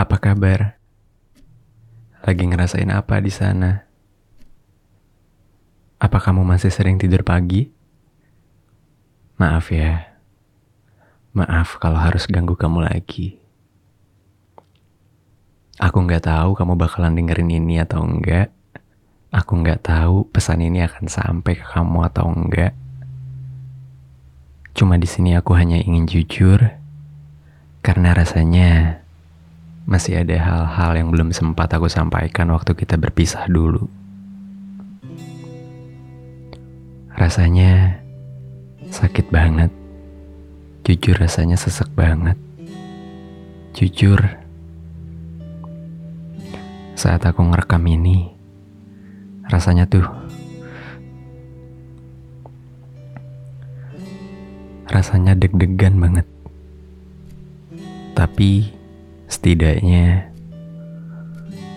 Apa kabar? Lagi ngerasain apa di sana? Apa kamu masih sering tidur pagi? Maaf ya. Maaf kalau harus ganggu kamu lagi. Aku nggak tahu kamu bakalan dengerin ini atau enggak. Aku nggak tahu pesan ini akan sampai ke kamu atau enggak. Cuma di sini aku hanya ingin jujur, karena rasanya masih ada hal-hal yang belum sempat aku sampaikan waktu kita berpisah dulu. Rasanya sakit banget. Jujur rasanya sesek banget. Jujur, saat aku ngerekam ini, rasanya tuh rasanya deg-degan banget. Tapi setidaknya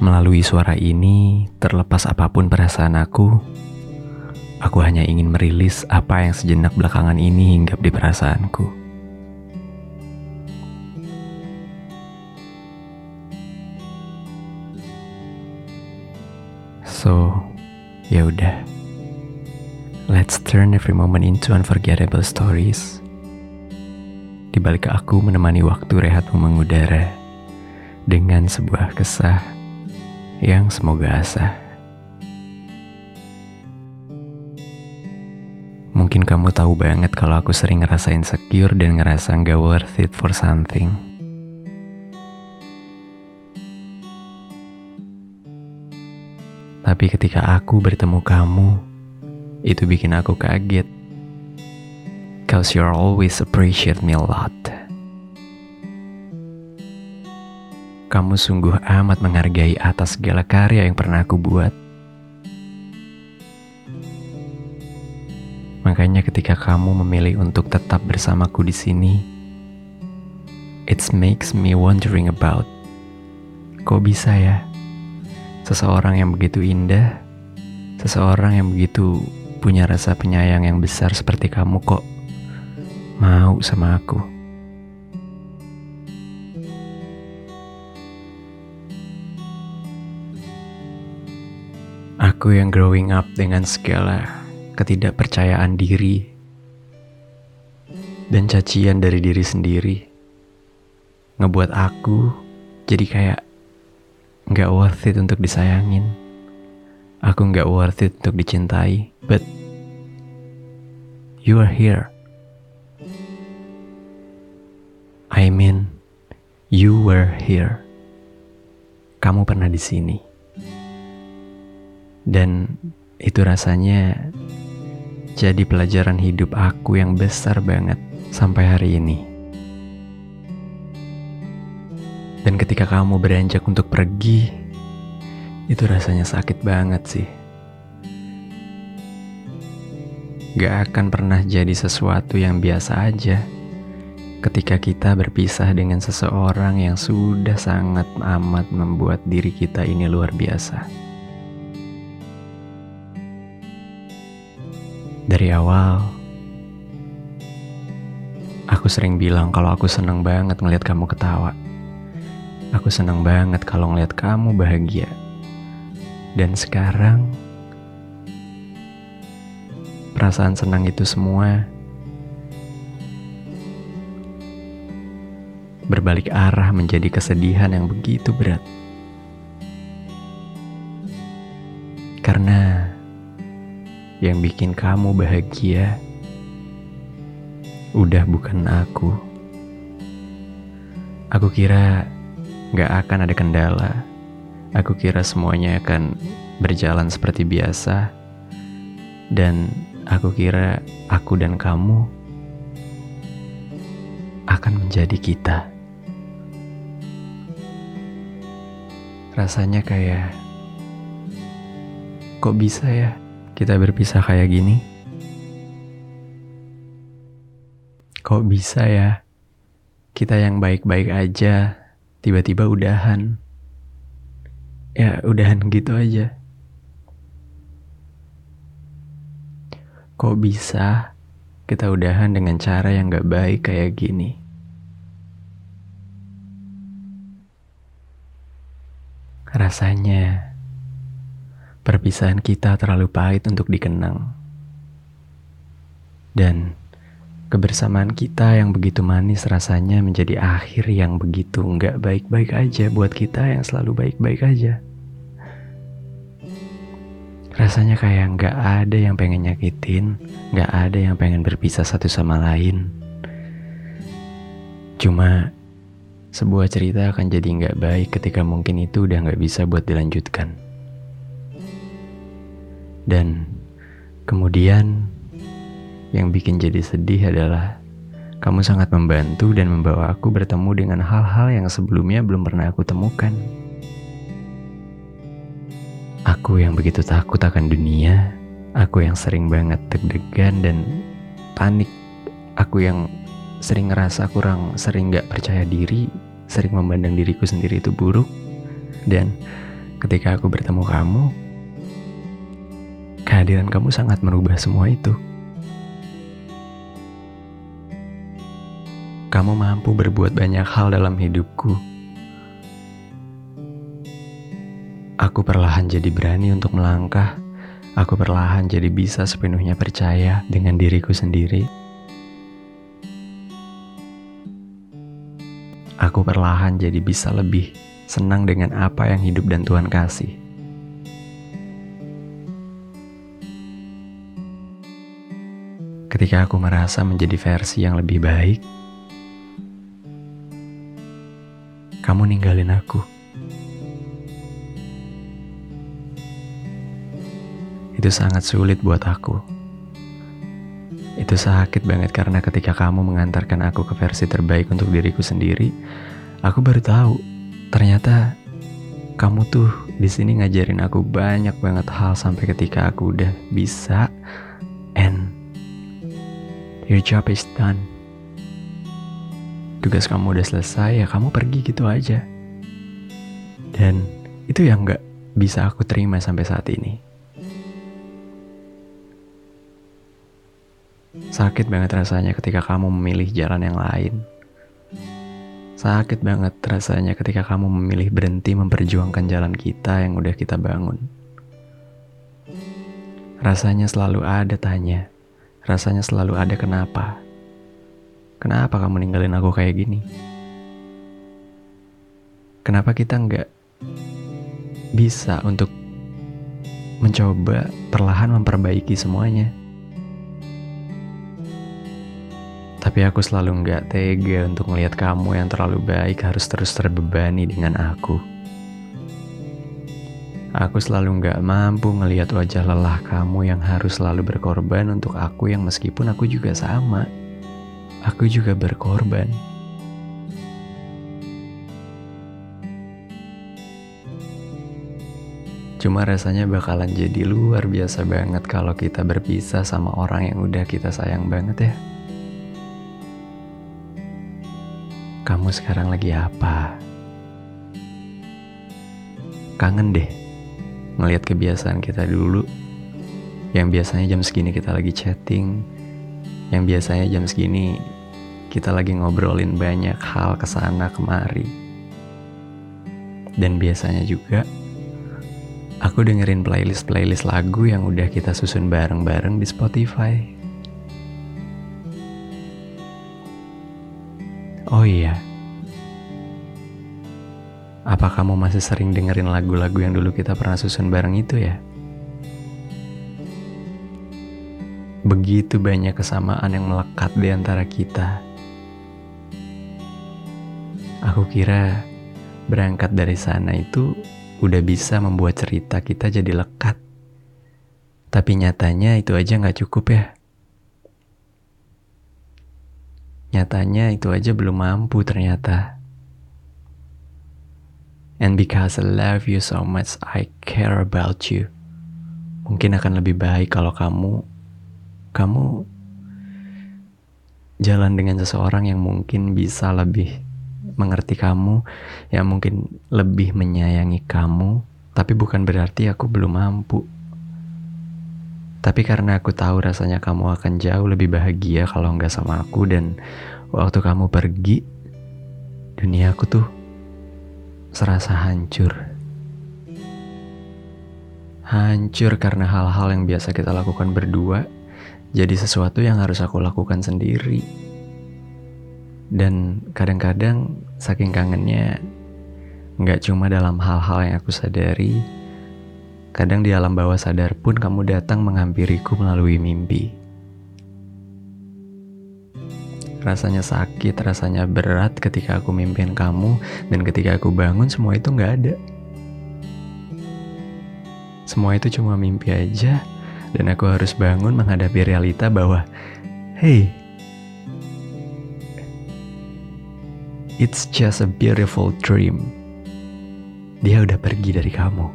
melalui suara ini, terlepas apa pun perasaan aku, aku hanya ingin merilis apa yang sejenak belakangan ini hinggap di perasaanku. So, ya udah. Let's turn every moment into unforgettable stories. Di balik aku menemani waktu rehatmu mengudara dengan sebuah kesah yang semoga asah. Mungkin kamu tahu banget kalau aku sering ngerasa insecure dan ngerasa nggak worth it for something. Tapi ketika aku bertemu kamu, itu bikin aku kaget. Cause you always appreciate me a lot. Kamu sungguh amat menghargai atas segala karya yang pernah aku buat. Makanya ketika kamu memilih untuk tetap bersamaku di sini, it makes me wondering about kok bisa ya Seseorang yang begitu indah, seseorang yang begitu punya rasa penyayang yang besar seperti kamu kok mau sama aku. Aku yang growing up dengan segala ketidakpercayaan diri dan cacian dari diri sendiri ngebuat aku jadi kayak nggak worth it untuk disayangin. Aku nggak worth it untuk dicintai, but you are here. I mean, you were here. Kamu pernah di sini. Dan itu rasanya jadi pelajaran hidup aku yang besar banget sampai hari ini. Dan ketika kamu beranjak untuk pergi, itu rasanya sakit banget sih. Gak akan pernah jadi sesuatu yang biasa aja ketika kita berpisah dengan seseorang yang sudah sangat amat membuat diri kita ini luar biasa. Dari awal, aku sering bilang kalau aku seneng banget ngeliat kamu ketawa. Aku senang banget kalau ngeliat kamu bahagia. Dan sekarang, perasaan senang itu semua berbalik arah menjadi kesedihan yang begitu berat. Karena yang bikin kamu bahagia udah bukan aku. Aku kira Gak akan ada kendala. Aku kira semuanya akan berjalan seperti biasa. Dan aku kira aku dan kamu akan menjadi kita. Rasanya kayak kok bisa ya kita berpisah kayak gini? Kok bisa ya kita yang baik-baik aja tiba-tiba udahan. Ya, udahan gitu aja. Kok bisa kita udahan dengan cara yang gak baik kayak gini? Rasanya perpisahan kita terlalu pahit untuk dikenang. Dan kebersamaan kita yang begitu manis rasanya menjadi akhir yang begitu nggak baik-baik aja buat kita yang selalu baik-baik aja. Rasanya kayak nggak ada yang pengen nyakitin, nggak ada yang pengen berpisah satu sama lain. Cuma sebuah cerita akan jadi nggak baik ketika mungkin itu udah nggak bisa buat dilanjutkan. Dan kemudian yang bikin jadi sedih adalah kamu sangat membantu dan membawa aku bertemu dengan hal-hal yang sebelumnya belum pernah aku temukan. Aku yang begitu takut akan dunia, aku yang sering banget deg-degan dan panik, aku yang sering ngerasa kurang sering gak percaya diri, sering memandang diriku sendiri itu buruk. Dan ketika aku bertemu kamu, kehadiran kamu sangat merubah semua itu. Kamu mampu berbuat banyak hal dalam hidupku. Aku perlahan jadi berani untuk melangkah. Aku perlahan jadi bisa sepenuhnya percaya dengan diriku sendiri. Aku perlahan jadi bisa lebih senang dengan apa yang hidup dan Tuhan kasih. Ketika aku merasa menjadi versi yang lebih baik, kamu ninggalin aku. Itu sangat sulit buat aku. Itu sakit banget karena ketika kamu mengantarkan aku ke versi terbaik untuk diriku sendiri, aku baru tahu ternyata kamu tuh di sini ngajarin aku banyak banget hal sampai ketika aku udah bisa and your job is done. Tugas kamu udah selesai ya kamu pergi gitu aja. Dan itu yang gak bisa aku terima sampai saat ini. Sakit banget rasanya ketika kamu memilih jalan yang lain. Sakit banget rasanya ketika kamu memilih berhenti memperjuangkan jalan kita yang udah kita bangun. Rasanya selalu ada tanya. Rasanya selalu ada kenapa. Kenapa kamu ninggalin aku kayak gini? Kenapa kita nggak bisa untuk mencoba perlahan memperbaiki semuanya? Tapi aku selalu nggak tega untuk melihat kamu yang terlalu baik harus terus terbebani dengan aku. Aku selalu nggak mampu ngelihat wajah lelah kamu yang harus selalu berkorban untuk aku yang meskipun aku juga sama. Aku juga berkorban. Cuma rasanya bakalan jadi luar biasa banget kalau kita berpisah sama orang yang udah kita sayang banget ya. Kamu sekarang lagi apa? Kangen deh ngelihat kebiasaan kita dulu yang biasanya jam segini kita lagi chatting, yang biasanya jam segini kita lagi ngobrolin banyak hal ke sana kemari. Dan biasanya juga aku dengerin playlist-playlist lagu yang udah kita susun bareng-bareng di Spotify. Oh iya, apa kamu masih sering dengerin lagu-lagu yang dulu kita pernah susun bareng itu ya? Begitu banyak kesamaan yang melekat di antara kita. Aku kira berangkat dari sana itu udah bisa membuat cerita kita jadi lekat. Tapi nyatanya itu aja nggak cukup ya. Nyatanya itu aja belum mampu ternyata. And because I love you so much, I care about you. Mungkin akan lebih baik kalau kamu, kamu jalan dengan seseorang yang mungkin bisa lebih mengerti kamu, yang mungkin lebih menyayangi kamu, tapi bukan berarti aku belum mampu. Tapi karena aku tahu rasanya kamu akan jauh lebih bahagia kalau nggak sama aku dan waktu kamu pergi, dunia aku tuh serasa hancur. Hancur karena hal-hal yang biasa kita lakukan berdua jadi sesuatu yang harus aku lakukan sendiri. Dan kadang-kadang saking kangennya nggak cuma dalam hal-hal yang aku sadari, kadang di alam bawah sadar pun kamu datang menghampiriku melalui mimpi. Rasanya sakit, rasanya berat ketika aku mimpin kamu, dan ketika aku bangun semua itu nggak ada. Semua itu cuma mimpi aja, dan aku harus bangun menghadapi realita bahwa, hey, it's just a beautiful dream. Dia udah pergi dari kamu.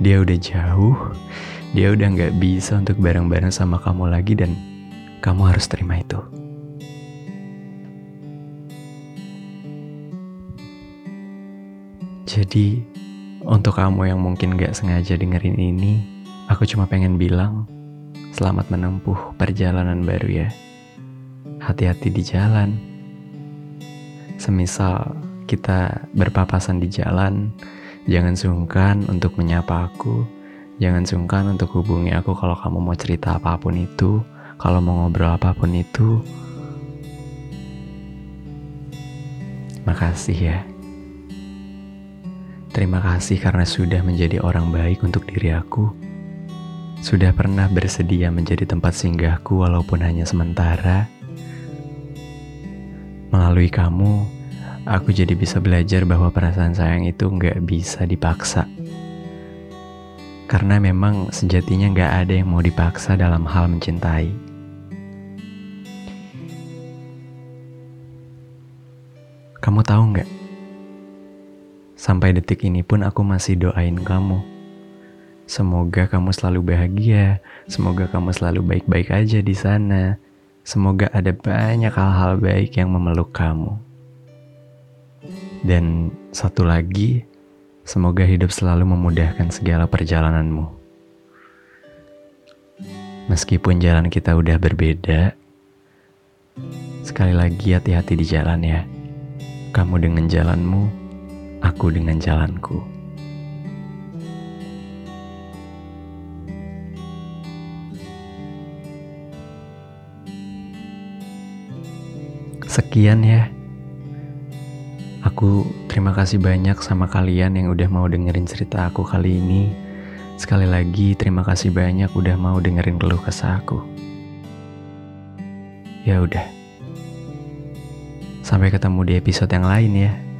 Dia udah jauh, dia udah nggak bisa untuk bareng-bareng sama kamu lagi dan kamu harus terima itu. Jadi, untuk kamu yang mungkin gak sengaja dengerin ini, aku cuma pengen bilang, selamat menempuh perjalanan baru ya. Hati-hati di jalan. Semisal kita berpapasan di jalan, jangan sungkan untuk menyapa aku. Jangan sungkan untuk hubungi aku kalau kamu mau cerita apa pun itu, kalau mau ngobrol apa pun itu. Makasih ya. Terima kasih karena sudah menjadi orang baik untuk diri aku. Sudah pernah bersedia menjadi tempat singgahku walaupun hanya sementara. Melalui kamu, aku jadi bisa belajar bahwa perasaan sayang itu nggak bisa dipaksa. Karena memang sejatinya nggak ada yang mau dipaksa dalam hal mencintai. Kamu tahu nggak? Sampai detik ini pun aku masih doain kamu. Semoga kamu selalu bahagia, semoga kamu selalu baik-baik aja di sana. Semoga ada banyak hal-hal baik yang memeluk kamu. Dan satu lagi, semoga hidup selalu memudahkan segala perjalananmu. Meskipun jalan kita udah berbeda, sekali lagi hati-hati di jalan ya. Kamu dengan jalanmu, aku dengan jalanku. Sekian ya. Aku terima kasih banyak sama kalian yang udah mau dengerin cerita aku kali ini. Sekali lagi terima kasih banyak udah mau dengerin keluh kesah aku. Ya udah. Sampai ketemu di episode yang lain ya.